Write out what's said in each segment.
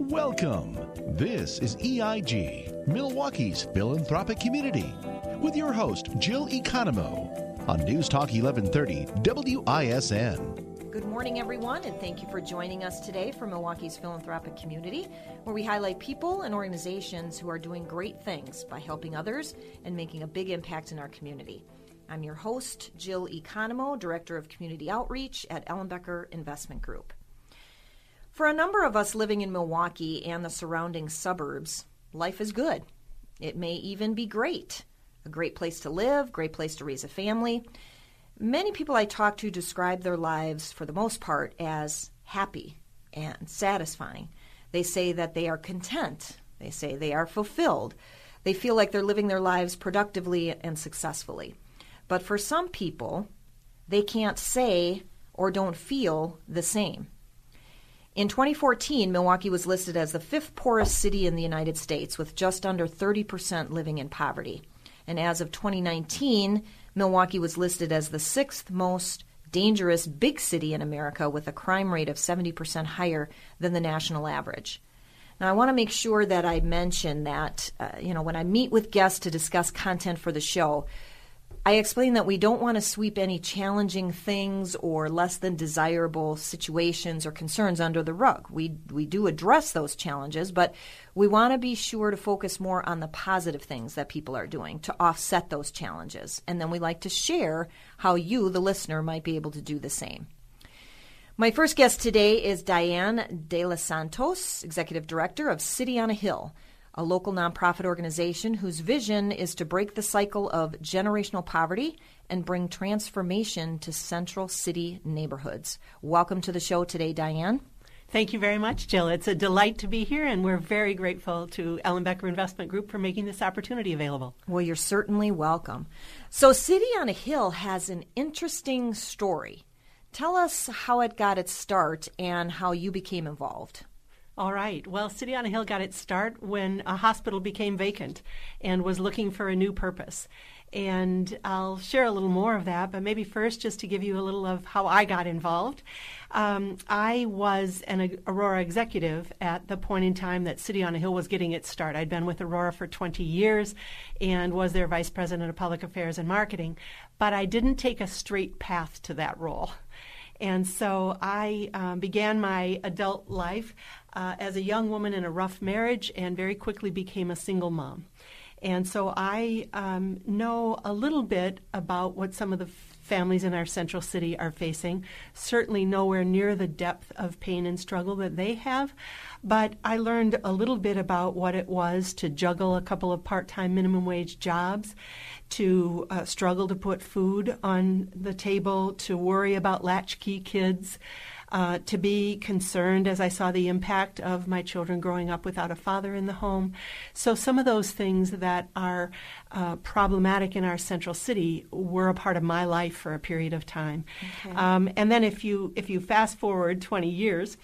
Welcome. This is EIG, Milwaukee's philanthropic community, with your host, Jill Economo, on News Talk 1130 WISN. Good morning, everyone, and thank you for joining us today for Milwaukee's philanthropic community, where we highlight people and organizations who are doing great things by helping others and making a big impact in our community. I'm your host, Jill Economo, Director of Community Outreach at Ellenbecker Investment Group. For a number of us living in Milwaukee and the surrounding suburbs, life is good. It may even be great. A great place to live, great place to raise a family. Many people I talk to describe their lives, for the most part, as happy and satisfying. They say that they are content. They say they are fulfilled. They feel like they're living their lives productively and successfully. But for some people, they can't say or don't feel the same. In 2014, Milwaukee was listed as the fifth poorest city in the United States, with just under 30% living in poverty. And as of 2019, Milwaukee was listed as the sixth most dangerous big city in America, with a crime rate of 70% higher than the national average. Now, I want to make sure that I mention that, uh, you know, when I meet with guests to discuss content for the show, I explain that we don't want to sweep any challenging things or less than desirable situations or concerns under the rug. We we do address those challenges, but we want to be sure to focus more on the positive things that people are doing to offset those challenges. And then we like to share how you, the listener, might be able to do the same. My first guest today is Diane De Los Santos, Executive Director of City on a Hill a local nonprofit organization whose vision is to break the cycle of generational poverty and bring transformation to central city neighborhoods. Welcome to the show today, Diane. Thank you very much, Jill. It's a delight to be here, and we're very grateful to Ellenbecker Investment Group for making this opportunity available. Well, you're certainly welcome. So, City on a Hill has an interesting story. Tell us how it got its start and how you became involved. All right. Well, City on a Hill got its start when a hospital became vacant and was looking for a new purpose. And I'll share a little more of that, but maybe first, just to give you a little of how I got involved. Um, I was an Aurora executive at the point in time that City on a Hill was getting its start. I'd been with Aurora for 20 years and was their vice president of public affairs and marketing, but I didn't take a straight path to that role. And so I um, began my adult life uh, as a young woman in a rough marriage and very quickly became a single mom. And so I um, know a little bit about what some of the families in our central city are facing. Certainly nowhere near the depth of pain and struggle that they have, but I learned a little bit about what it was to juggle a couple of part time minimum wage jobs, to uh, struggle to put food on the table, to worry about latchkey kids uh, to be concerned as I saw the impact of my children growing up without a father in the home. So some of those things that are uh, problematic in our central city were a part of my life for a period of time. Okay. Um, and then if you if you fast forward 20 years.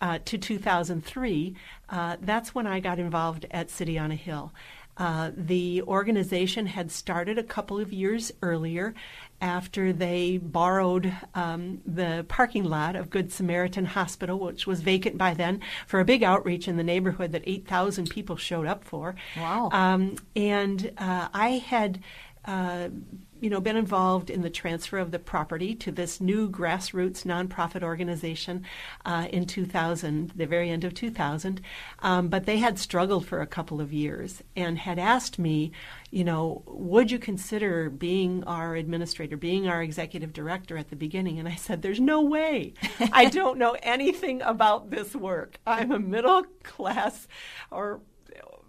Uh, to 2003, uh, that's when I got involved at City on a Hill. Uh, the organization had started a couple of years earlier after they borrowed um, the parking lot of Good Samaritan Hospital, which was vacant by then, for a big outreach in the neighborhood that 8,000 people showed up for. Wow. Um, and uh, I had. Uh, you know, been involved in the transfer of the property to this new grassroots nonprofit organization uh, in 2000, the very end of 2000. Um, but they had struggled for a couple of years and had asked me, you know, would you consider being our administrator, being our executive director at the beginning? And I said, there's no way. I don't know anything about this work. I'm a middle class or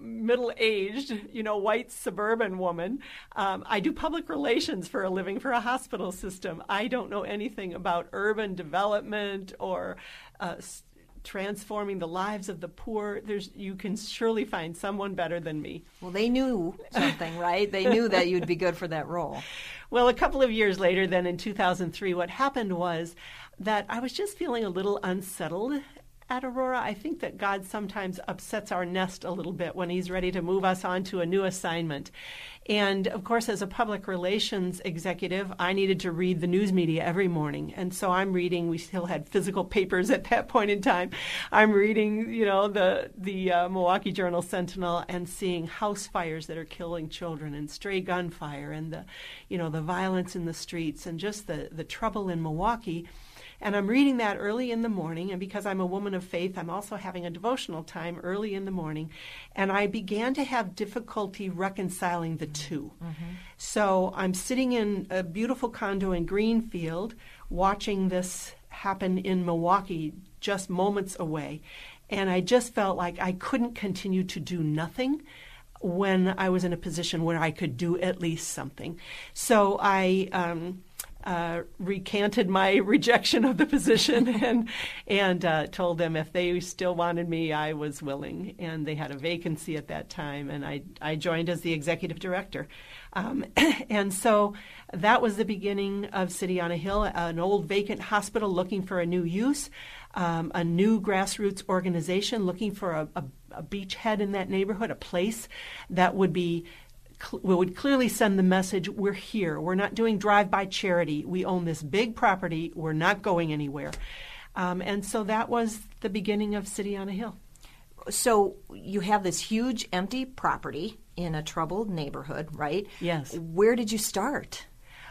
middle aged, you know, white suburban woman. Um, I do public relations for a living for a hospital system. I don't know anything about urban development or uh, transforming the lives of the poor. There's you can surely find someone better than me. Well, they knew something, right? They knew that you'd be good for that role. Well, a couple of years later, then in 2003, what happened was that I was just feeling a little unsettled at Aurora, I think that God sometimes upsets our nest a little bit when He's ready to move us on to a new assignment. And of course, as a public relations executive, I needed to read the news media every morning. And so I'm reading, we still had physical papers at that point in time. I'm reading, you know, the, the uh, Milwaukee Journal Sentinel and seeing house fires that are killing children and stray gunfire and the, you know, the violence in the streets and just the, the trouble in Milwaukee. And I'm reading that early in the morning. And because I'm a woman of faith, I'm also having a devotional time early in the morning. And I began to have difficulty reconciling the 2 mm-hmm. So I'm sitting in a beautiful condo in Greenfield watching this happen in Milwaukee just moments away. And I just felt like I couldn't continue to do nothing when I was in a position where I could do at least something. So I um, uh, recanted my rejection of the position and and uh, told them if they still wanted me, I was willing. And they had a vacancy at that time, and I I joined as the executive director. Um, and so that was the beginning of City on a Hill, an old vacant hospital looking for a new use, um, a new grassroots organization looking for a, a, a beachhead in that neighborhood, a place that would be we would clearly send the message we're here. We're not doing drive by charity. We own this big property. We're not going anywhere. Um, and so that was the beginning of City on a Hill. So you have this huge empty property in a troubled neighborhood, right? Yes. Where did you start?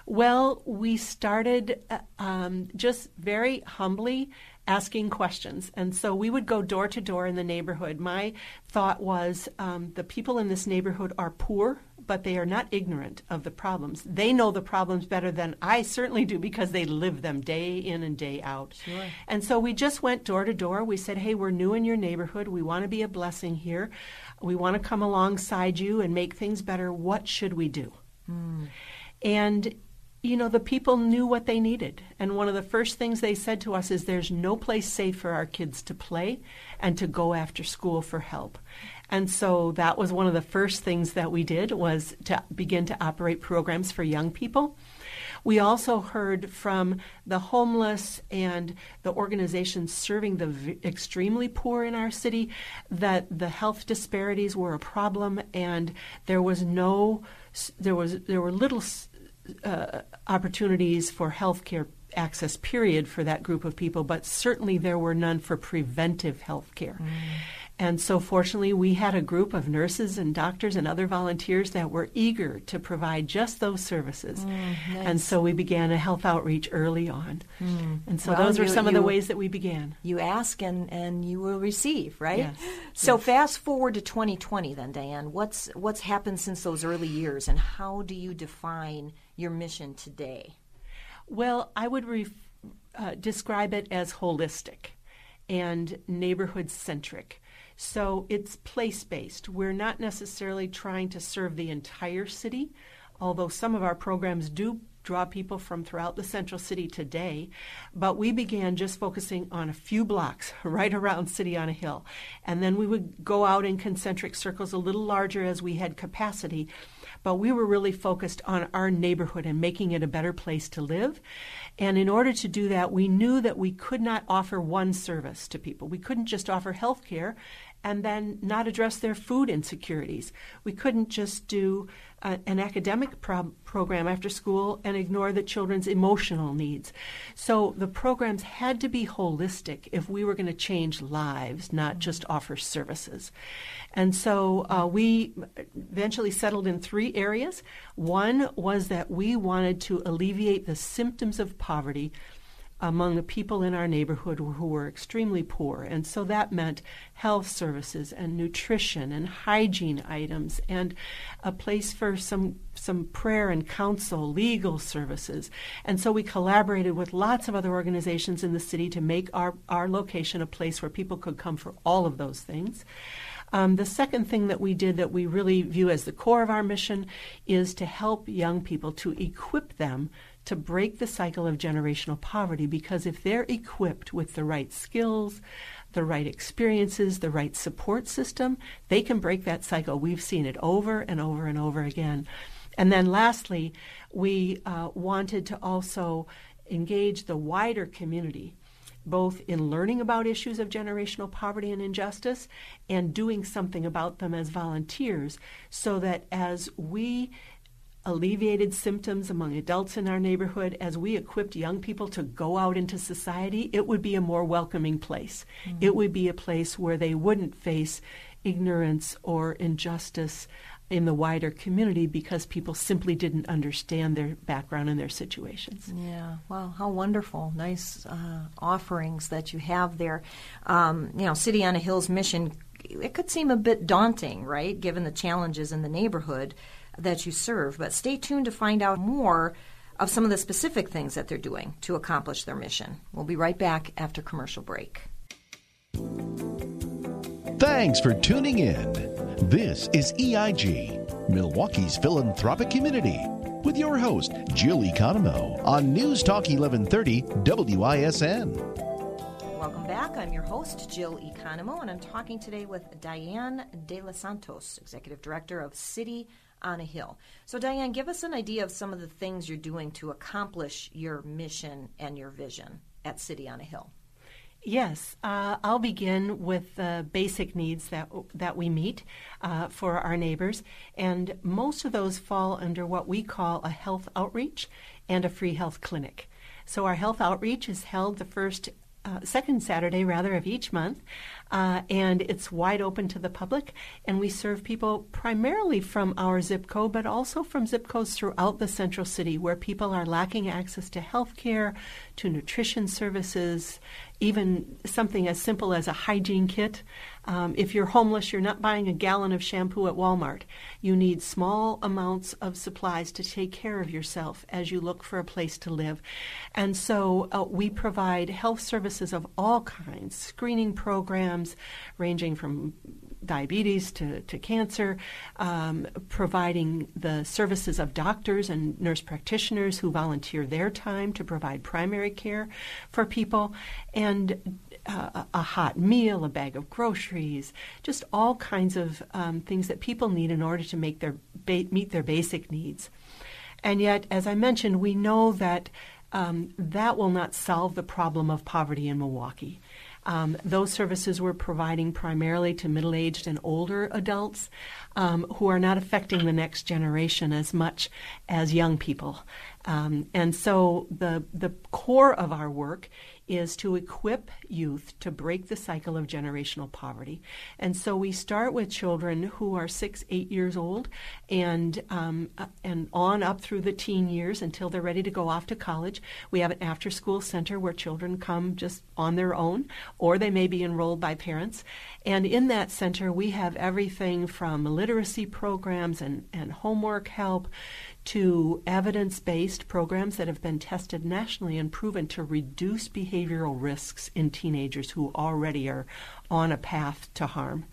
Well, we started uh, um, just very humbly asking questions. And so we would go door to door in the neighborhood. My thought was um, the people in this neighborhood are poor, but they are not ignorant of the problems. They know the problems better than I certainly do because they live them day in and day out. Sure. And so we just went door to door. We said, hey, we're new in your neighborhood. We want to be a blessing here. We want to come alongside you and make things better. What should we do? Mm. And you know, the people knew what they needed. And one of the first things they said to us is there's no place safe for our kids to play and to go after school for help. And so that was one of the first things that we did was to begin to operate programs for young people. We also heard from the homeless and the organizations serving the v- extremely poor in our city that the health disparities were a problem and there was no there was there were little uh, opportunities for health care access period for that group of people, but certainly there were none for preventive health care. Mm. And so, fortunately, we had a group of nurses and doctors and other volunteers that were eager to provide just those services. Mm, nice. And so, we began a health outreach early on. Mm. And so, well, those were some you, of the ways that we began. You ask and, and you will receive, right? Yes. So, yes. fast forward to 2020, then, Diane. What's what's happened since those early years, and how do you define your mission today? Well, I would ref- uh, describe it as holistic and neighborhood centric. So it's place based. We're not necessarily trying to serve the entire city, although some of our programs do draw people from throughout the central city today. But we began just focusing on a few blocks right around City on a Hill. And then we would go out in concentric circles a little larger as we had capacity but we were really focused on our neighborhood and making it a better place to live. And in order to do that, we knew that we could not offer one service to people. We couldn't just offer health care and then not address their food insecurities. We couldn't just do uh, an academic pro- program after school and ignore the children's emotional needs. So the programs had to be holistic if we were going to change lives, not just offer services. And so uh, we eventually settled in three areas. One was that we wanted to alleviate the symptoms of poverty among the people in our neighborhood who were extremely poor. And so that meant health services and nutrition and hygiene items and a place for some some prayer and counsel, legal services. And so we collaborated with lots of other organizations in the city to make our, our location a place where people could come for all of those things. Um, the second thing that we did that we really view as the core of our mission is to help young people to equip them to break the cycle of generational poverty because if they're equipped with the right skills, the right experiences, the right support system, they can break that cycle. We've seen it over and over and over again. And then lastly, we uh, wanted to also engage the wider community both in learning about issues of generational poverty and injustice and doing something about them as volunteers so that as we alleviated symptoms among adults in our neighborhood, as we equipped young people to go out into society, it would be a more welcoming place. Mm-hmm. It would be a place where they wouldn't face ignorance or injustice in the wider community because people simply didn't understand their background and their situations. Yeah, wow, how wonderful. Nice uh, offerings that you have there. Um, you know, City on a Hill's mission, it could seem a bit daunting, right, given the challenges in the neighborhood that you serve. But stay tuned to find out more of some of the specific things that they're doing to accomplish their mission. We'll be right back after commercial break. Thanks for tuning in. This is EIG, Milwaukee's philanthropic community, with your host, Jill Economo, on News Talk 1130 WISN. Welcome back. I'm your host, Jill Economo, and I'm talking today with Diane De Los Santos, Executive Director of City on a hill. So, Diane, give us an idea of some of the things you're doing to accomplish your mission and your vision at City on a Hill. Yes, uh, I'll begin with the basic needs that that we meet uh, for our neighbors, and most of those fall under what we call a health outreach and a free health clinic. So our health outreach is held the first uh, second Saturday, rather, of each month, uh, and it's wide open to the public. And we serve people primarily from our zip code, but also from zip codes throughout the central city where people are lacking access to health care, to nutrition services, even something as simple as a hygiene kit. Um, if you're homeless, you're not buying a gallon of shampoo at Walmart. You need small amounts of supplies to take care of yourself as you look for a place to live. And so uh, we provide health services of all kinds, screening programs ranging from diabetes to, to cancer, um, providing the services of doctors and nurse practitioners who volunteer their time to provide primary care for people, and uh, a hot meal, a bag of groceries, just all kinds of um, things that people need in order to make their ba- meet their basic needs. And yet, as I mentioned, we know that um, that will not solve the problem of poverty in Milwaukee. Um, those services we're providing primarily to middle aged and older adults um, who are not affecting the next generation as much as young people. Um, and so the, the core of our work is to equip youth to break the cycle of generational poverty. And so we start with children who are six, eight years old, and um, uh, and on up through the teen years until they're ready to go off to college. We have an after-school center where children come just on their own, or they may be enrolled by parents. And in that center, we have everything from literacy programs and, and homework help to evidence based programs that have been tested nationally and proven to reduce behavioral risks in teenagers who already are on a path to harm.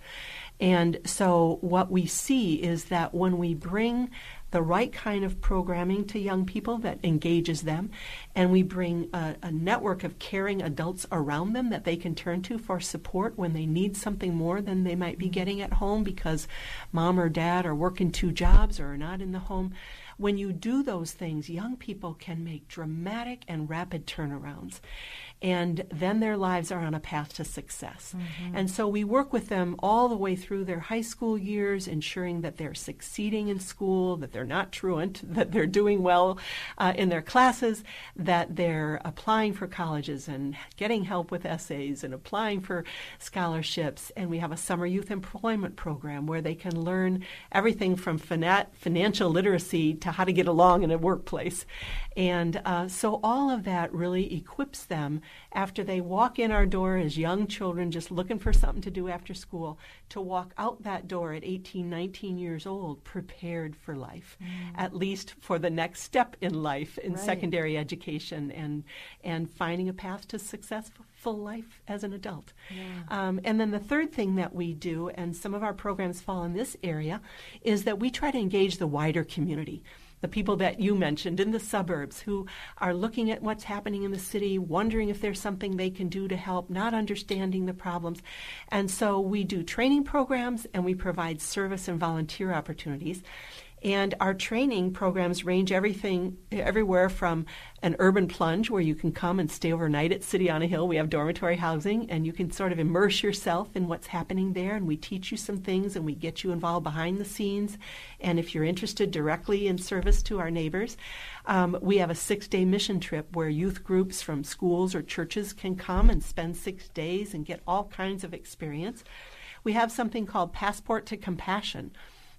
And so, what we see is that when we bring the right kind of programming to young people that engages them, and we bring a, a, network of caring adults around them that they can turn to for support when they need something more than they might be getting at home because mom or dad are working two jobs or are not in the home. When you do those things, young people can make dramatic and rapid turnarounds and then their lives are on a path to success. Mm-hmm. And so we work with them all the way through their high school years, ensuring that they're succeeding in school, that they're not truant, that they're doing well uh, in their classes, that they're applying for colleges and getting help with essays and applying for scholarships. And we have a summer youth employment program where they can learn everything from financial literacy to how to get along in a workplace. And uh, so all of that really equips them after they walk in our door as young children just looking for something to do after school to walk out that door at 18, 19 years old prepared for life, mm. at least for the next step in life in right. secondary education and, and finding a path to successful life as an adult. Yeah. Um, and then the third thing that we do, and some of our programs fall in this area, is that we try to engage the wider community the people that you mentioned in the suburbs who are looking at what's happening in the city, wondering if there's something they can do to help, not understanding the problems. And so we do training programs and we provide service and volunteer opportunities. And our training programs range everything everywhere from an urban plunge where you can come and stay overnight at City on a Hill. We have dormitory housing and you can sort of immerse yourself in what's happening there and we teach you some things and we get you involved behind the scenes. And if you're interested directly in service to our neighbors, um, we have a six day mission trip where youth groups from schools or churches can come and spend six days and get all kinds of experience. We have something called Passport to Compassion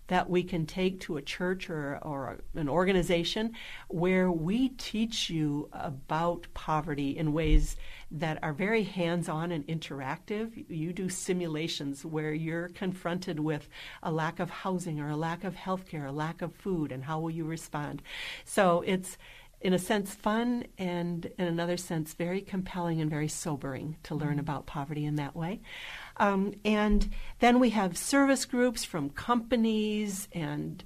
that we can take to a church or, or an organization where we teach you about poverty in ways that are very hands on and interactive. You do simulations where you're confronted with a lack of housing or a lack of health care, a lack of food, and how will you respond? So it's in a sense fun and in another sense very compelling and very sobering to learn mm-hmm. about poverty in that way. Um, and then we have service groups from companies and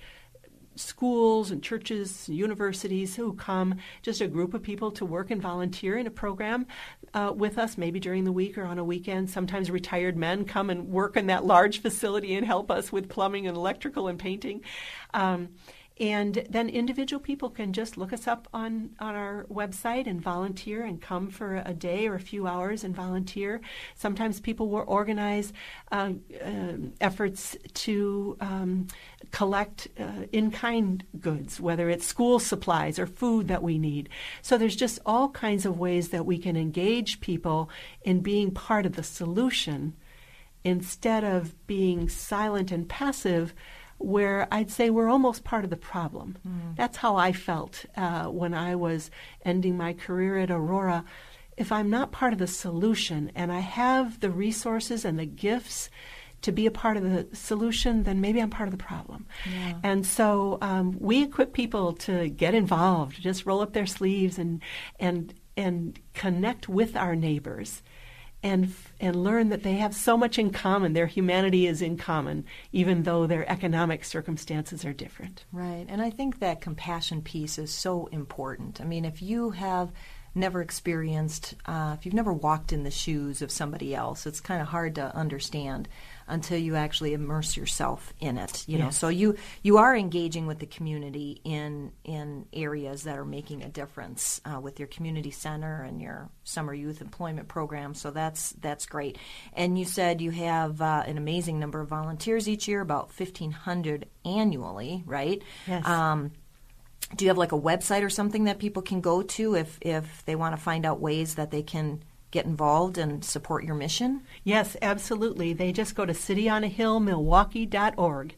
schools and churches, and universities who come, just a group of people to work and volunteer in a program uh, with us, maybe during the week or on a weekend. Sometimes retired men come and work in that large facility and help us with plumbing and electrical and painting. Um, and then individual people can just look us up on, on our website and volunteer and come for a day or a few hours and volunteer. Sometimes people will organize uh, uh, efforts to um, collect uh, in kind goods, whether it's school supplies or food that we need. So there's just all kinds of ways that we can engage people in being part of the solution instead of being silent and passive where I'd say we're almost part of the problem. Mm. That's how I felt uh, when I was ending my career at Aurora. If I'm not part of the solution and I have the resources and the gifts to be a part of the solution, then maybe I'm part of the problem. Yeah. And so um, we equip people to get involved, just roll up their sleeves and and and connect with our neighbors and and learn that they have so much in common. Their humanity is in common, even though their economic circumstances are different. Right, and I think that compassion piece is so important. I mean, if you have never experienced, uh, if you've never walked in the shoes of somebody else, it's kind of hard to understand until you actually immerse yourself in it. You yes. know, so you you are engaging with the community in in areas that are making a difference uh, with your community center and your summer youth employment program. So that's that's great. And you said you have uh, an amazing number of volunteers each year, about fifteen hundred annually, right? Yes. Um, do you have like a website or something that people can go to if if they want to find out ways that they can get involved and support your mission? Yes, absolutely. They just go to cityonahillmilwaukee.org,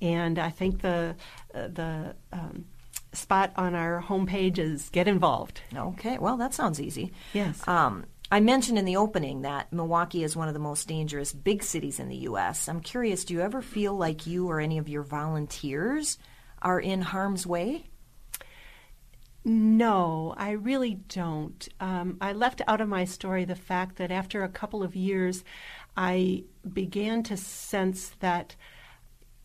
and I think the uh, the um, spot on our homepage is get involved. Okay, well that sounds easy. Yes. Um, I mentioned in the opening that Milwaukee is one of the most dangerous big cities in the U.S. I'm curious, do you ever feel like you or any of your volunteers are in harm's way? No, I really don't. Um, I left out of my story the fact that after a couple of years, I began to sense that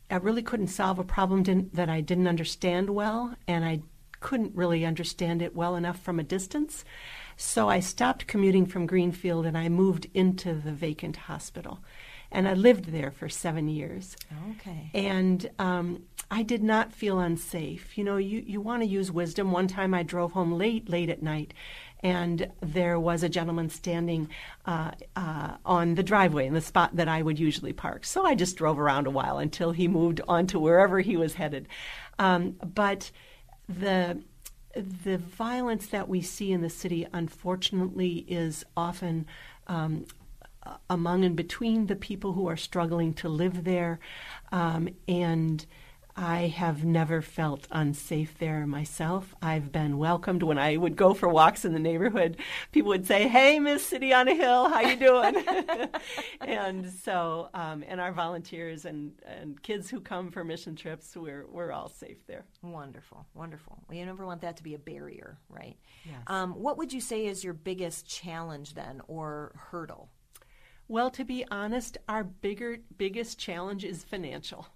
I really couldn't solve a problem that I didn't understand well, and I couldn't really understand it well enough from a distance. So I stopped commuting from Greenfield and I moved into the vacant hospital and I lived there for seven years. Okay. And um, I did not feel unsafe. You know, you, you want to use wisdom. One time I drove home late, late at night, and there was a gentleman standing uh, uh, on the driveway in the spot that I would usually park. So I just drove around a while until he moved on to wherever he was headed. Um, but the the violence that we see in the city, unfortunately, is often um, among and between the people who are struggling to live there. Um, and I have never felt unsafe there myself. I've been welcomed when I would go for walks in the neighborhood. People would say, "Hey, Miss City on a Hill, how you doing?" and so, um, and our volunteers and, and kids who come for mission trips, we're we're all safe there. Wonderful, wonderful. Well, you never want that to be a barrier, right? Yes. Um, what would you say is your biggest challenge then, or hurdle? Well, to be honest, our bigger biggest challenge is financial.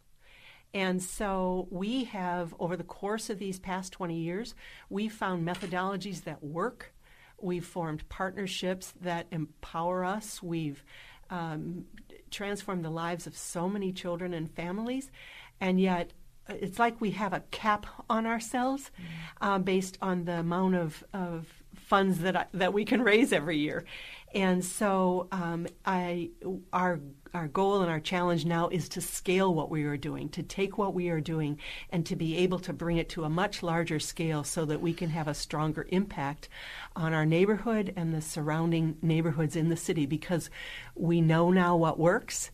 And so we have, over the course of these past 20 years, we've found methodologies that work. We've formed partnerships that empower us. We've um, transformed the lives of so many children and families. And yet, it's like we have a cap on ourselves uh, based on the amount of, of funds that I, that we can raise every year. And so um, I our our goal and our challenge now is to scale what we are doing, to take what we are doing and to be able to bring it to a much larger scale so that we can have a stronger impact on our neighborhood and the surrounding neighborhoods in the city. Because we know now what works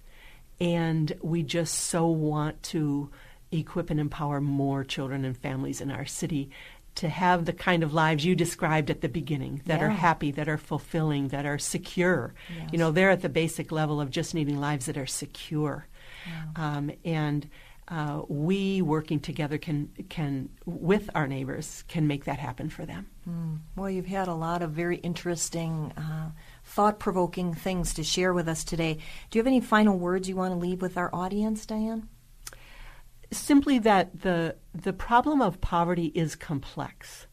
and we just so want to equip and empower more children and families in our city to have the kind of lives you described at the beginning that yeah. are happy, that are fulfilling, that are secure. Yes. You know, they're at the basic level of just needing lives that are secure. Um, and uh, we working together can can with our neighbors can make that happen for them. Mm. Well, you've had a lot of very interesting, uh, thought-provoking things to share with us today. Do you have any final words you want to leave with our audience, Diane? Simply that the the problem of poverty is complex.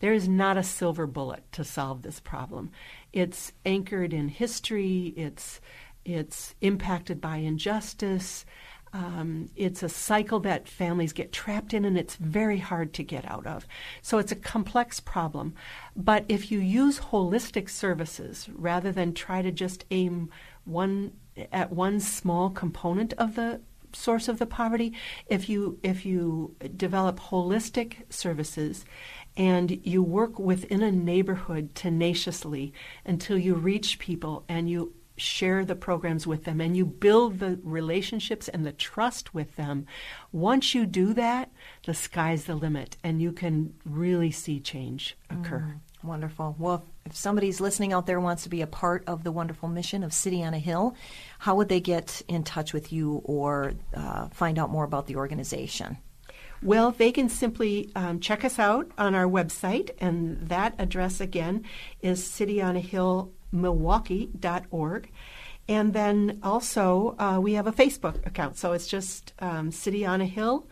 There is not a silver bullet to solve this problem. It's anchored in history. It's it's impacted by injustice. Um, it's a cycle that families get trapped in, and it's very hard to get out of. So it's a complex problem. But if you use holistic services rather than try to just aim one at one small component of the source of the poverty. If you if you develop holistic services and you work within a neighborhood tenaciously until you reach people and you share the programs with them and you build the relationships and the trust with them. Once you do that, the sky's the limit and you can really see change occur. Mm. Wonderful. Well, if somebody's listening out there wants to be a part of the wonderful mission of City on a Hill, how would they get in touch with you or uh, find out more about the organization? Well, they can simply um, check us out on our website, and that address again is cityonahillmilwaukee.org. And then also, uh, we have a Facebook account. So it's just um, City on a Hill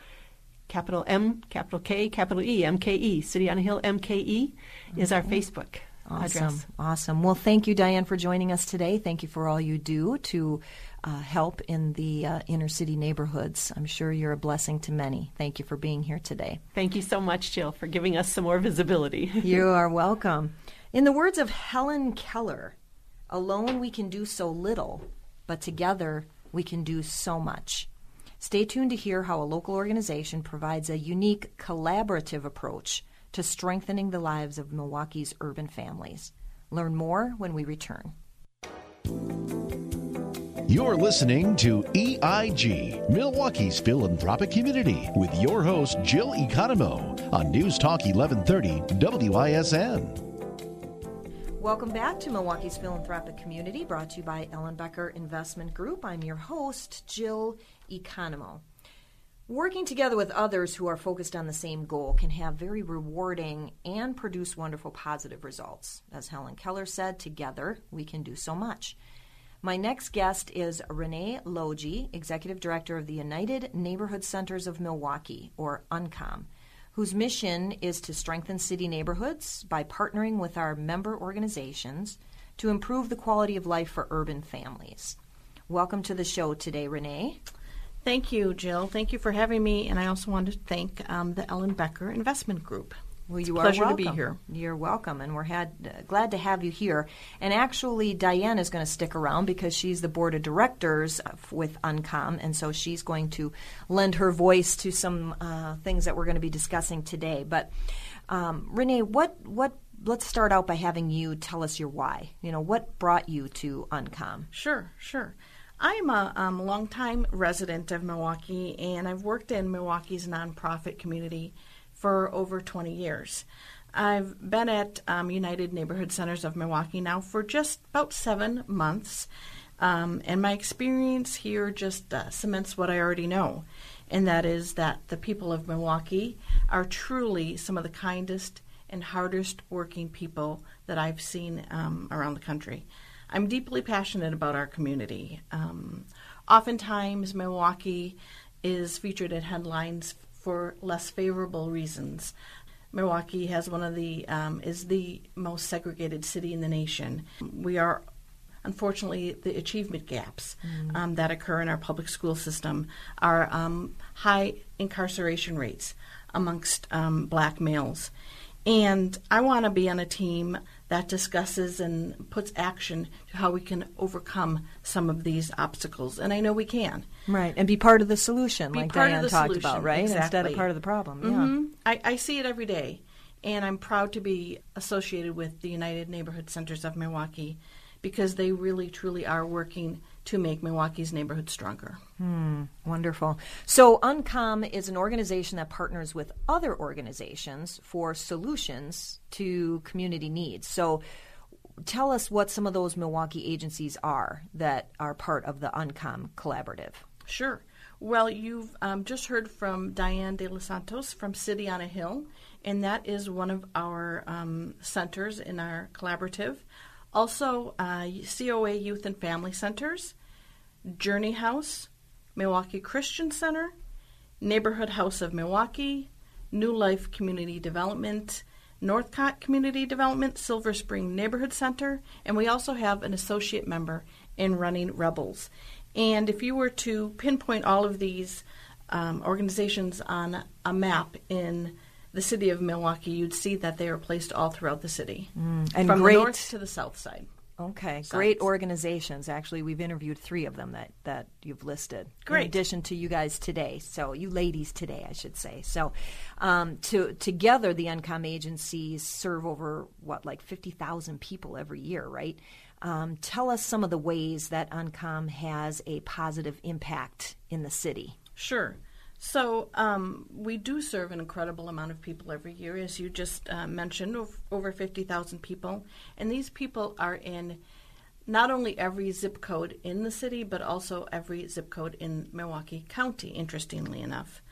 capital M, capital K, capital E, MKE. City on a Hill, MKE is our Facebook awesome. address. Awesome. Well, thank you, Diane, for joining us today. Thank you for all you do to uh, help in the uh, inner city neighborhoods. I'm sure you're a blessing to many. Thank you for being here today. Thank you so much, Jill, for giving us some more visibility. you are welcome. In the words of Helen Keller, alone we can do so little, but together we can do so much. Stay tuned to hear how a local organization provides a unique collaborative approach to strengthening the lives of Milwaukee's urban families. Learn more when we return. You're listening to EIG, Milwaukee's philanthropic community, with your host, Jill Economou, on News Talk 1130 WISN. Welcome back to Milwaukee's Philanthropic Community, brought to you by Ellenbecker Investment Group. I'm your host, Jill Economou. Working together with others who are focused on the same goal can have very rewarding and produce wonderful positive results. As Helen Keller said, together we can do so much. My next guest is Renee Logie, Executive Director of the United Neighborhood Centers of Milwaukee, or UNCOM whose mission is to strengthen city neighborhoods by partnering with our member organizations to improve the quality of life for urban families. Welcome to the show today, Renee. Thank you, Jill. Thank you for having me, and I also want to thank um, the Ellenbecker Investment Group. Well, you are pleasure welcome. to be here. You're welcome, and we're had, uh, glad to have you here. And actually, Diane is going to stick around because she's the board of directors with Uncom, and so she's going to lend her voice to some uh, things that we're going to be discussing today. But um, Renee, what what? Let's start out by having you tell us your why. You know, what brought you to Uncom? Sure, sure. I'm a um, longtime resident of Milwaukee, and I've worked in Milwaukee's nonprofit community for over 20 years. I've been at um, United Neighborhood Centers of Milwaukee now for just about seven months, um, and my experience here just uh, cements what I already know, and that is that the people of Milwaukee are truly some of the kindest and hardest working people that I've seen um, around the country. I'm deeply passionate about our community. Um, oftentimes, Milwaukee is featured in headlines for less favorable reasons. Milwaukee has one of the um, is the most segregated city in the nation. We are unfortunately, the achievement gaps mm. um, that occur in our public school system are um, high incarceration rates amongst um, black males. And I want to be on a team that discusses and puts action to how we can overcome some of these obstacles. And I know we can. Right, and be part of the solution, be like Diane talked solution. about, right? Exactly. Instead of part of the problem. Mm-hmm. Yeah. I, I see it every day. And I'm proud to be associated with the United Neighborhood Centers of Milwaukee because they really, truly are working to make Milwaukee's neighborhood stronger. Hmm, wonderful. So, UNCOM is an organization that partners with other organizations for solutions to community needs. So, tell us what some of those Milwaukee agencies are that are part of the UNCOM collaborative. Sure. Well, you've um, just heard from Diane De Los Santos from City on a Hill, and that is one of our um, centers in our collaborative. Also, uh, COA Youth and Family Centers, Journey House, Milwaukee Christian Center, Neighborhood House of Milwaukee, New Life Community Development, Northcott Community Development, Silver Spring Neighborhood Center, and we also have an associate member in Running Rebels. And if you were to pinpoint all of these um, organizations on a map in the city of Milwaukee, you'd see that they are placed all throughout the city, mm. and from great, the north to the south side. Okay, great organizations. Actually, we've interviewed three of them that, that you've listed. Great. In addition to you guys today, so you ladies today, I should say. So, um, to together, the UNCOM agencies serve over what, like fifty thousand people every year, right? Um, tell us some of the ways that UNCOM has a positive impact in the city. Sure. So um, we do serve an incredible amount of people every year, as you just uh, mentioned, over 50,000 people. And these people are in not only every zip code in the city, but also every zip code in Milwaukee County, interestingly enough.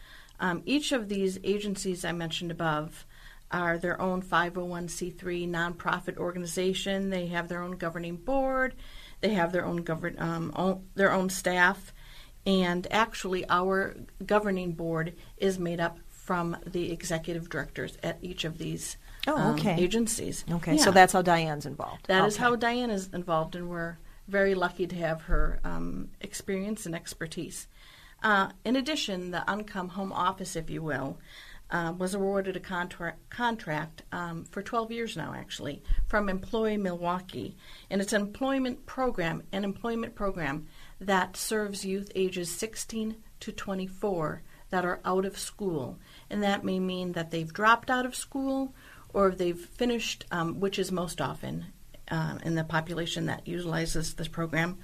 Um, each of these agencies I mentioned above are their own 501c3 nonprofit organization. They have their own governing board. They have their own govern um, their own staff, and actually, our governing board is made up from the executive directors at each of these oh, okay. um, agencies. Okay, yeah. so that's how Diane's involved. That okay. is how Diane is involved, and we're very lucky to have her um, experience and expertise. Uh, in addition, the UNCOM home office, if you will, uh, was awarded a contra- contract um, for 12 years now, actually, from Employ Milwaukee. And it's an employment program, an employment program that serves youth ages 16 to 24 that are out of school. And that may mean that they've dropped out of school or they've finished, um, which is most often uh, in the population that utilizes this program,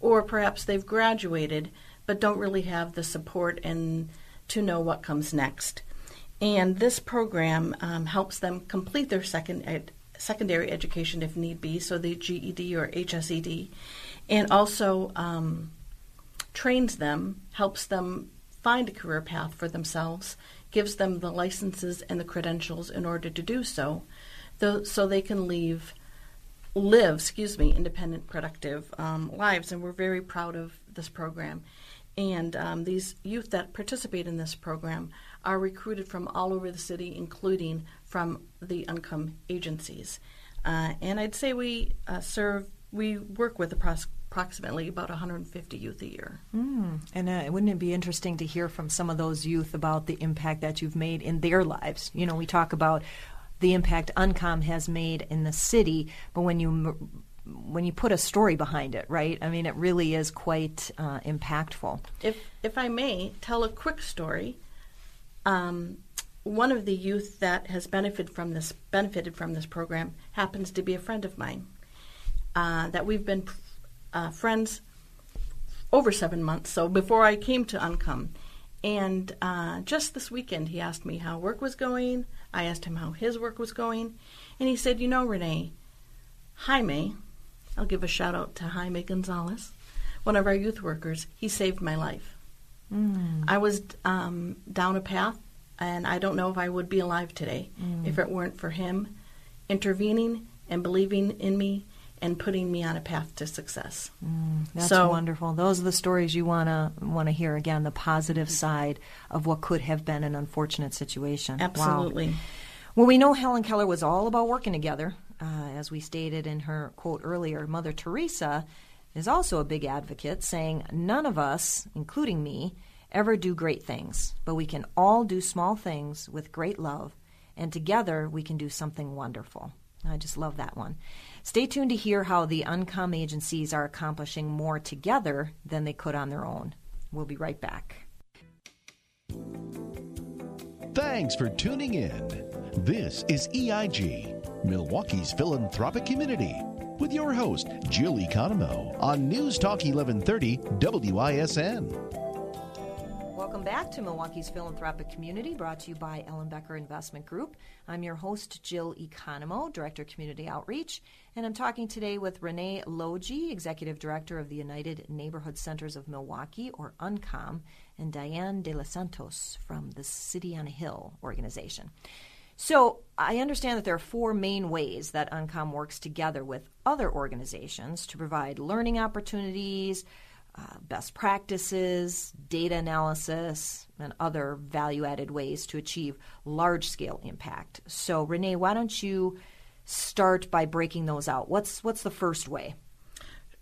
or perhaps they've graduated but don't really have the support and to know what comes next. And this program um, helps them complete their second ed- secondary education if need be, so the GED or HSED, and also um, trains them, helps them find a career path for themselves, gives them the licenses and the credentials in order to do so, so they can leave live, excuse me, independent, productive um, lives. And we're very proud of this program. And um, these youth that participate in this program are recruited from all over the city, including from the UNCOM agencies. Uh, and I'd say we uh, serve, we work with approximately about 150 youth a year. Mm. And uh, wouldn't it be interesting to hear from some of those youth about the impact that you've made in their lives? You know, we talk about the impact UNCOM has made in the city, but when you when you put a story behind it, right? I mean, it really is quite uh, impactful. If if I may tell a quick story, um, one of the youth that has benefited from this benefited from this program happens to be a friend of mine. Uh, that we've been uh, friends over seven months. So before I came to UNCOM, and uh, just this weekend he asked me how work was going. I asked him how his work was going, and he said, "You know, Renee, Jaime, I'll give a shout out to Jaime Gonzalez, one of our youth workers. He saved my life. Mm. I was um, down a path, and I don't know if I would be alive today mm. if it weren't for him intervening and believing in me and putting me on a path to success. Mm, that's so, wonderful. Those are the stories you want to want to hear again, the positive side of what could have been an unfortunate situation. Absolutely. Wow. Well, we know Helen Keller was all about working together uh, as we stated in her quote earlier, Mother Teresa is also a big advocate, saying, None of us, including me, ever do great things, but we can all do small things with great love, and together we can do something wonderful. I just love that one. Stay tuned to hear how the UNCOM agencies are accomplishing more together than they could on their own. We'll be right back. Thanks for tuning in. This is EIG, Milwaukee's philanthropic community, with your host, Jill Economou, on News Talk 1130 WISN. Welcome back to Milwaukee's Philanthropic Community, brought to you by Ellenbecker Investment Group. I'm your host, Jill Economou, Director of Community Outreach, and I'm talking today with Renee Logie, Executive Director of the United Neighborhood Centers of Milwaukee, or UNCOM, and Diane De Los Santos from the City on a Hill organization. So, I understand that there are four main ways that UNCOM works together with other organizations to provide learning opportunities, uh, best practices, data analysis, and other value added ways to achieve large scale impact. So, Renee, why don't you start by breaking those out? What's, what's the first way?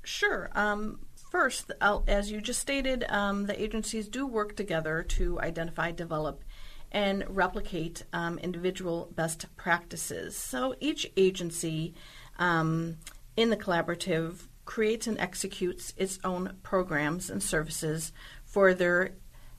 Sure. Um, first, as you just stated, um, the agencies do work together to identify, develop, and replicate um, individual best practices. So each agency um, in the collaborative creates and executes its own programs and services for their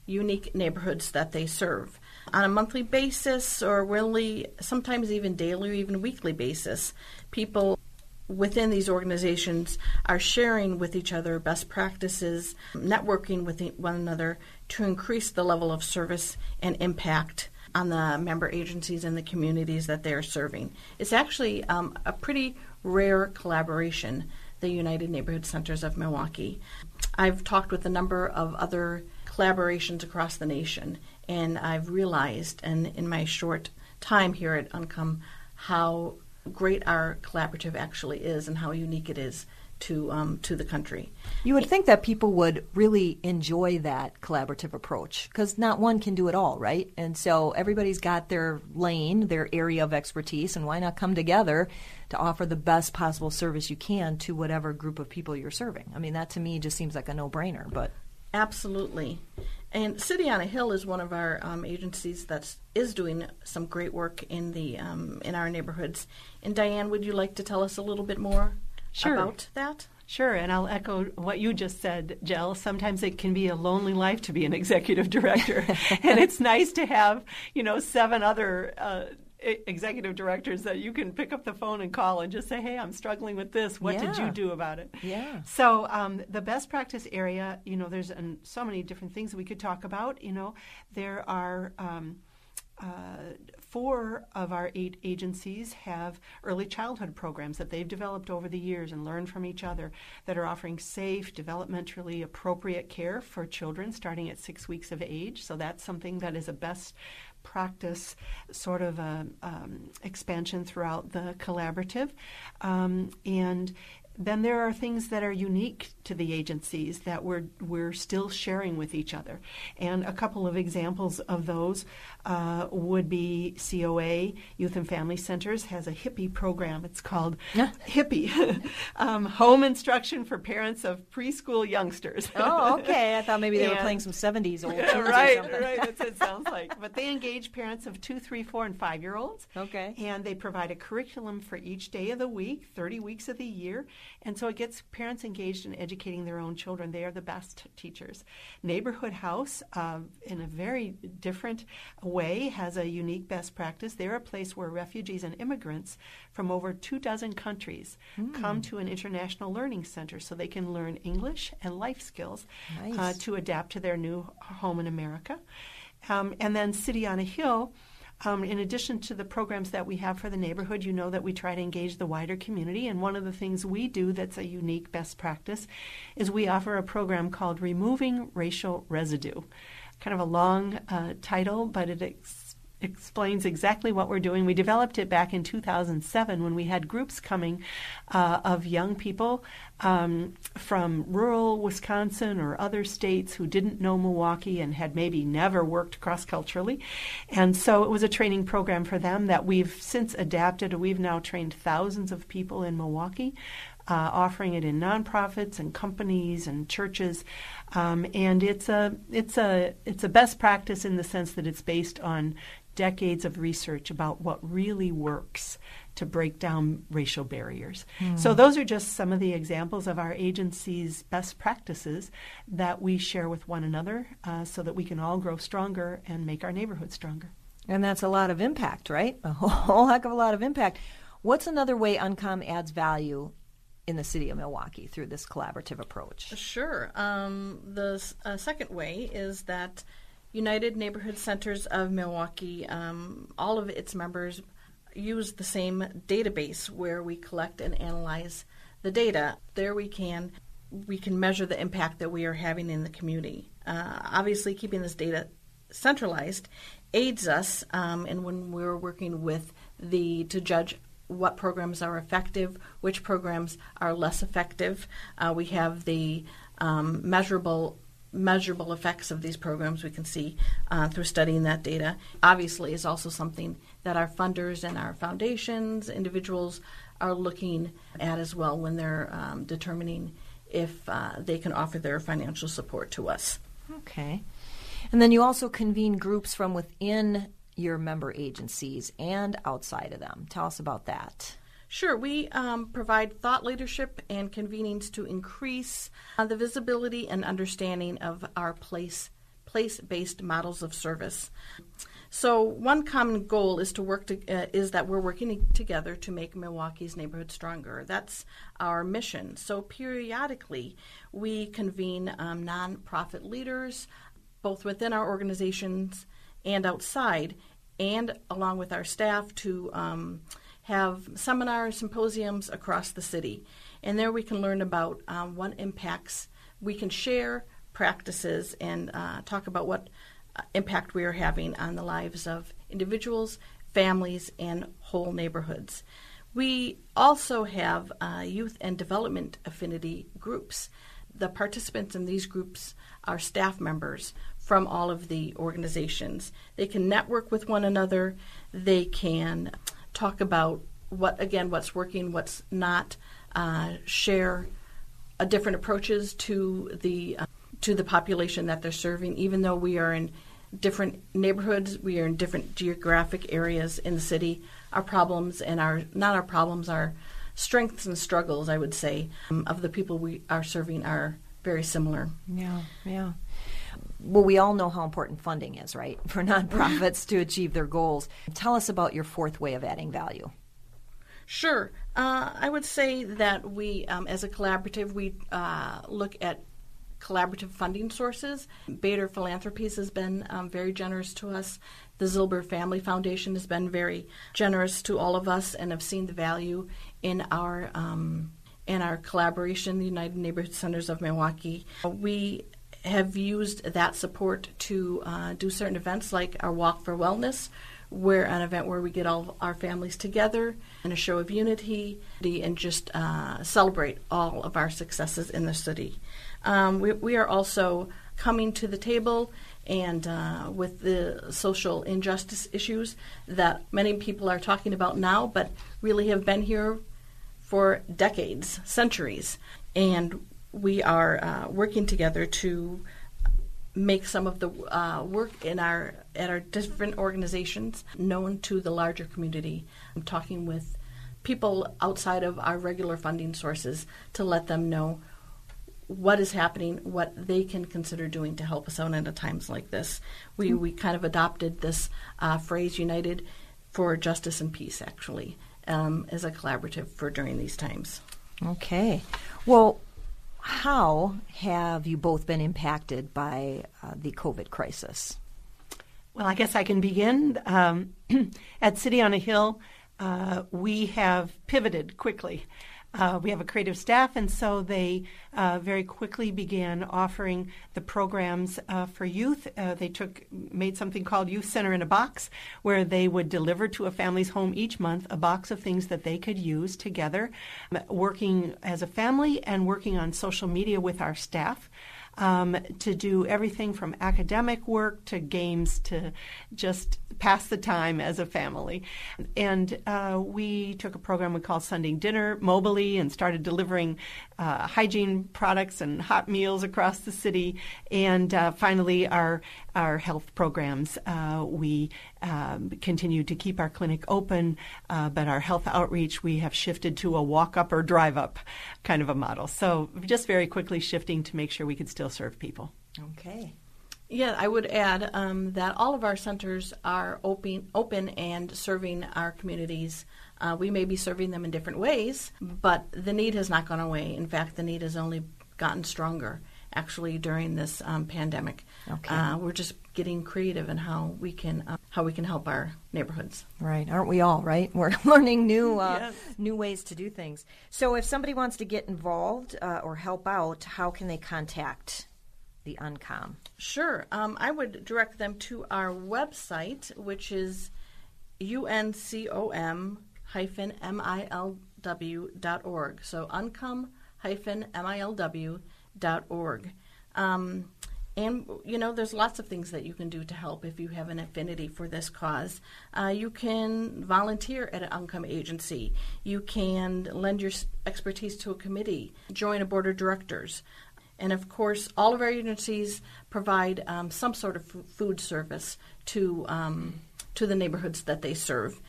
unique neighborhoods that they serve. On a monthly basis, or really sometimes even daily or even weekly basis, people within these organizations are sharing with each other best practices, networking with one another to increase the level of service and impact on the member agencies and the communities that they are serving. It's actually um, a pretty rare collaboration the United Neighborhood Centers of Milwaukee. I've talked with a number of other collaborations across the nation, and I've realized, and in my short time here at UNCOM, how great our collaborative actually is and how unique it is to um, to the country. You would think that people would really enjoy that collaborative approach because not one can do it all, right? And so everybody's got their lane, their area of expertise, and why not come together to offer the best possible service you can to whatever group of people you're serving? I mean, that to me just seems like a no-brainer. But absolutely. And City on a Hill is one of our um, agencies that is doing some great work in the um, in our neighborhoods. And Diane, would you like to tell us a little bit more sure. about that? Sure, and I'll echo what you just said, Jill. Sometimes it can be a lonely life to be an executive director, and it's nice to have, you know, seven other uh, executive directors that you can pick up the phone and call and just say, "Hey, I'm struggling with this. What yeah. did you do about it?" Yeah. So um, the best practice area, you know, there's so many different things that we could talk about. You know, there are. Um, uh, four of our eight agencies have early childhood programs that they've developed over the years and learned from each other that are offering safe, developmentally appropriate care for children starting at six weeks of age. So that's something that is a best practice sort of a, um, expansion throughout the collaborative. Um, and then there are things that are unique to the agencies that we're we're still sharing with each other. And a couple of examples of those uh, would be COA Youth and Family Centers has a HIPPY program. It's called yeah. HIPPY, um, Home Instruction for Parents of Preschool Youngsters. oh, okay. I thought maybe they and, were playing some '70s old right, right. That's what it sounds like. But they engage parents of two, three, four, and five year olds. Okay. And they provide a curriculum for each day of the week, 30 weeks of the year and so it gets parents engaged in educating their own children. They are the best teachers. Neighborhood House, uh, in a very different way, has a unique best practice. They're a place where refugees and immigrants from over two dozen countries mm. come to an international learning center so they can learn English and life skills uh, nice. uh, to adapt to their new home in America. Um, and then City on a Hill um, in addition to the programs that we have for the neighborhood, you know that we try to engage the wider community. And one of the things we do that's a unique best practice is we offer a program called Removing Racial Residue. Kind of a long uh, title, but it ex- explains exactly what we're doing. We developed it back in 2007 when we had groups coming uh, of young people um, from rural Wisconsin or other states who didn't know Milwaukee and had maybe never worked cross culturally. And so it was a training program for them that we've since adapted. We've now trained thousands of people in Milwaukee. Uh, offering it in nonprofits and companies and churches, um, and it's a it's a it's a best practice in the sense that it's based on decades of research about what really works to break down racial barriers. Mm. So, those are just some of the examples of our agency's best practices that we share with one another uh, so that we can all grow stronger and make our neighborhood stronger. And that's a lot of impact, right? A whole heck of a lot of impact. What's another way Uncom adds value in the city of Milwaukee through this collaborative approach? Sure. Um, the uh, second way is that United Neighborhood Centers of Milwaukee, um, all of its members use the same database where we collect and analyze the data. There we can we can measure the impact that we are having in the community. Uh, obviously, keeping this data centralized aids us, um, and when we're working with the to judge what programs are effective, which programs are less effective. Uh, we have the um, measurable measurable effects of these programs we can see uh, through studying that data. Obviously, is also something that our funders and our foundations, individuals, are looking at as well when they're um, determining if uh, they can offer their financial support to us. Okay. And then you also convene groups from within your member agencies and outside of them. Tell us about that. Sure, we um, provide thought leadership and convenings to increase uh, the visibility and understanding of our place place based models of service. So one common goal is to work to, uh, is that we're working together to make Milwaukee's neighborhood stronger. That's our mission. So periodically, we convene um, nonprofit leaders, both within our organizations and outside, and along with our staff to um, have seminars, symposiums across the city. And there we can learn about um, what impacts we can share practices and uh, talk about what uh, impact we are having on the lives of individuals, families, and whole neighborhoods. We also have uh, youth and development affinity groups. The participants in these groups are staff members from all of the organizations. They can network with one another, they can talk about what again what's working, what's not, uh, share uh, different approaches to the uh, to the population that they're serving. Even though we are in different neighborhoods, we are in different geographic areas in the city. Our problems and our not our problems, our strengths and struggles, I would say, um, of the people we are serving are very similar. Yeah, yeah well, we all know how important funding is, right, for nonprofits to achieve their goals. Tell us about your fourth way of adding value. Sure. Uh, I would say that we, um, as a collaborative, we uh, look at collaborative funding sources. Bader Philanthropies has been um, very generous to us. The Zilber Family Foundation has been very generous to all of us and have seen the value in our um, in our collaboration, the United Neighborhood Centers of Milwaukee. We have used that support to uh, do certain events like our Walk for Wellness, where an event where we get all our families together in a show of unity and just uh, celebrate all of our successes in the city. Um, we, we, are also coming to the table and uh, with the social injustice issues that many people are talking about now, but really have been here for decades, centuries. And we are uh, working together to make some of the uh, work in our at our different organizations known to the larger community. I'm talking with people outside of our regular funding sources to let them know what is happening, what they can consider doing to help us out at times like this. We we kind of adopted this uh, phrase "United for Justice and Peace" actually um, as a collaborative for during these times. Okay, well how have you both been impacted by uh, the COVID crisis? Well, I guess I can begin. Um, at City on a Hill, uh, we have pivoted quickly. Uh, we have a creative staff, and so they uh, very quickly began offering the programs uh, for youth. Uh, they took made something called Youth Center in a Box, where they would deliver to a family's home each month a box of things that they could use together, working as a family and working on social media with our staff um, to do everything from academic work to games to just pass the time as a family. And uh, we took a program we called Sunday Dinner mobily and started delivering uh, hygiene products and hot meals across the city. And uh, finally, our our health programs. Uh, we um, continue to keep our clinic open, uh, but our health outreach we have shifted to a walk up or drive up kind of a model. So just very quickly shifting to make sure we could still serve people. Okay. Yeah, I would add um, that all of our centers are open, open and serving our communities. Uh, we may be serving them in different ways, but the need has not gone away. In fact, the need has only gotten stronger. Actually, during this um, pandemic, okay. uh, we're just getting creative in how we can uh, how we can help our neighborhoods. Right? Aren't we all? Right? We're learning new uh, yes. new ways to do things. So, if somebody wants to get involved uh, or help out, how can they contact the UNCOM? Sure. Um, I would direct them to our website, which is uncom hyphen milw dot org. So uncom hyphen milw dot org. Um, and you know, there's lots of things that you can do to help if you have an affinity for this cause. Uh, you can volunteer at an UNCOM agency. You can lend your expertise to a committee. Join a board of directors. And of course, all of our agencies provide um, some sort of f- food service to um, to the neighborhoods that they serve.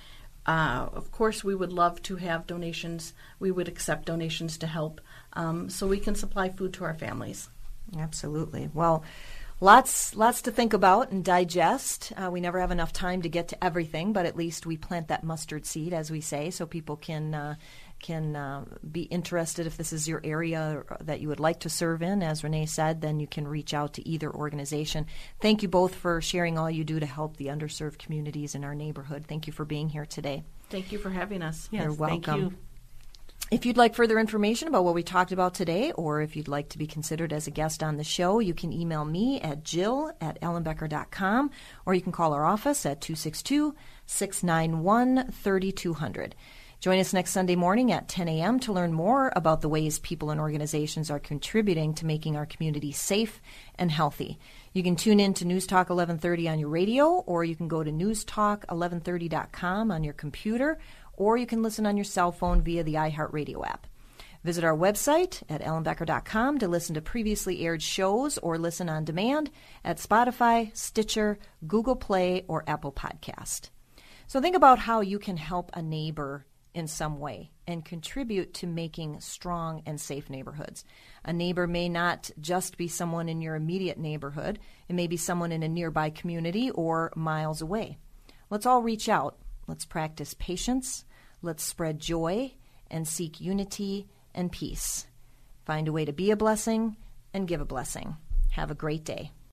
Uh, of course, we would love to have donations. We would accept donations to help, um, so we can supply food to our families. Absolutely. Well, lots lots to think about and digest. Uh, we never have enough time to get to everything, but at least we plant that mustard seed, as we say, so people can uh, can uh, be interested if this is your area that you would like to serve in. As Renee said, then you can reach out to either organization. Thank you both for sharing all you do to help the underserved communities in our neighborhood. Thank you for being here today. Thank you for having us. Yes, You're welcome. If you'd like further information about what we talked about today, or if you'd like to be considered as a guest on the show, you can email me at jill at ellenbecker.com, or you can call our office at 262 691 3200. Join us next Sunday morning at 10 a.m. to learn more about the ways people and organizations are contributing to making our community safe and healthy. You can tune in to News Talk 1130 on your radio, or you can go to newstalk1130.com on your computer, or you can listen on your cell phone via the iHeartRadio app. Visit our website at ellenbecker.com to listen to previously aired shows or listen on demand at Spotify, Stitcher, Google Play, or Apple Podcast. So think about how you can help a neighbor in some way and contribute to making strong and safe neighborhoods. A neighbor may not just be someone in your immediate neighborhood, it may be someone in a nearby community or miles away. Let's all reach out. Let's practice patience. Let's spread joy and seek unity and peace. Find a way to be a blessing and give a blessing. Have a great day.